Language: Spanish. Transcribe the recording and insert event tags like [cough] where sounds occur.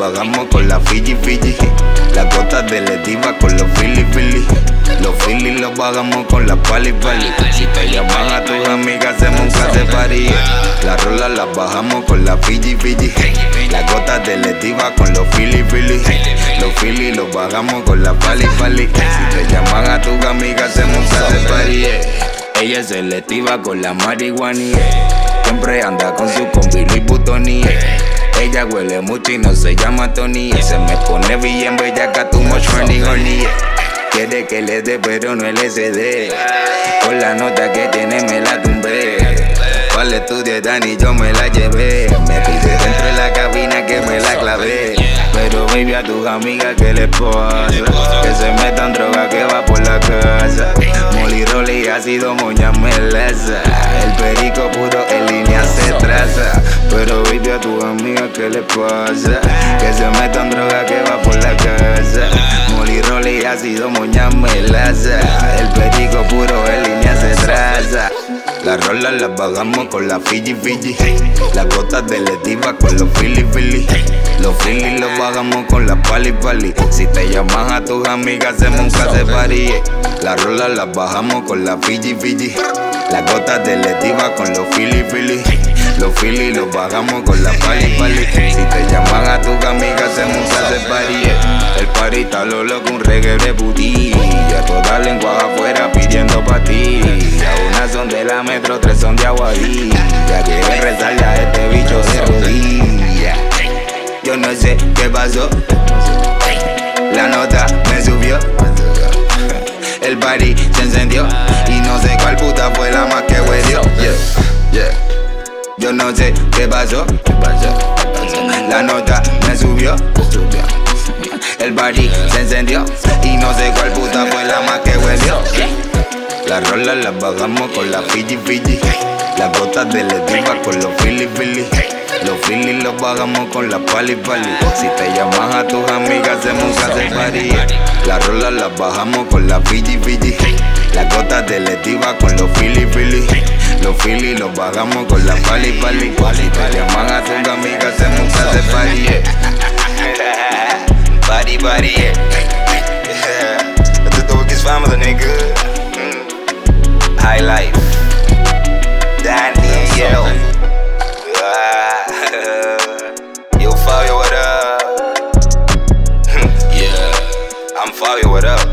bajamos con la Fiji Fiji. Las gotas de Letiva con los Philly Philly. Los Philly los bajamos con la Pali Pali. Si te llaman a tus amigas, hacemos un case party. Las rolas las bajamos con la Fiji Fiji. Las gotas de Letiva con los Philly Philly. Los Philly los bajamos con la Pali Pali. Si te llaman a tus amigas, hacemos un case party. Ella es selectiva con la marihuana. Siempre anda con su combi. Ella huele mucho y no se llama Tony. Se me pone bien bellaca, too much horny, horny. Quiere que le dé, pero no LSD. Con la nota que tiene me la tumbé. Para estudio Dani yo me la llevé. Me pide dentro de la cabina que me la clavé. Pero baby a tus amigas que les pasa. Que se metan droga que va por la casa. Molly Rolly ha sido moña meleza. El perico puro en línea se traza. Pero baby a tus amigas que les pasa. Que se metan droga que va por la casa. Molly Rolly ha sido moña melaza. El perico puro en línea se traza. Las rolas las bajamos con la Fiji Fiji. Las gotas de Letiva con los Philly Philly. Los Philly los bajamos con la Pali Pali. Si te llaman a tus amigas, hacemos un case party. Las rolas las bajamos con la Fiji Fiji. Las gotas de Letiva con los Philly Philly. Los Philly los bajamos con la Pali Pali. Si te llaman a tus amigas, hacemos un case party. El party está lo loco, un reggae de putilla. Toda lengua afuera pidiendo patilla. Una son de la metro, tres son de aguadilla. Quieren rezarle a este bicho de rodilla. Yo no sé qué pasó. No sé qué pasó. La nota me subió. El party se encendió. Y no sé cuál puta fue la más que huelió. Las rolas las bajamos con la Fiji Fiji. Las gotas de Letiva con los Philly Philly. Los Philly los bajamos con la Pali Pali. Si te llaman a tus amigas, hacemos un party. Las rolas las bajamos con la Fiji Fiji. Las gotas de Letiva con los Philly Philly. Los Philly los bajamos con la Pali Pali. Te llaman a tus amigas, hacemos un case party. Yeah. Esto es todo que es fama, nigga. High life. Daniel. [laughs] Yo, Fabio, what up? [laughs] yeah, I'm Fabio, what up?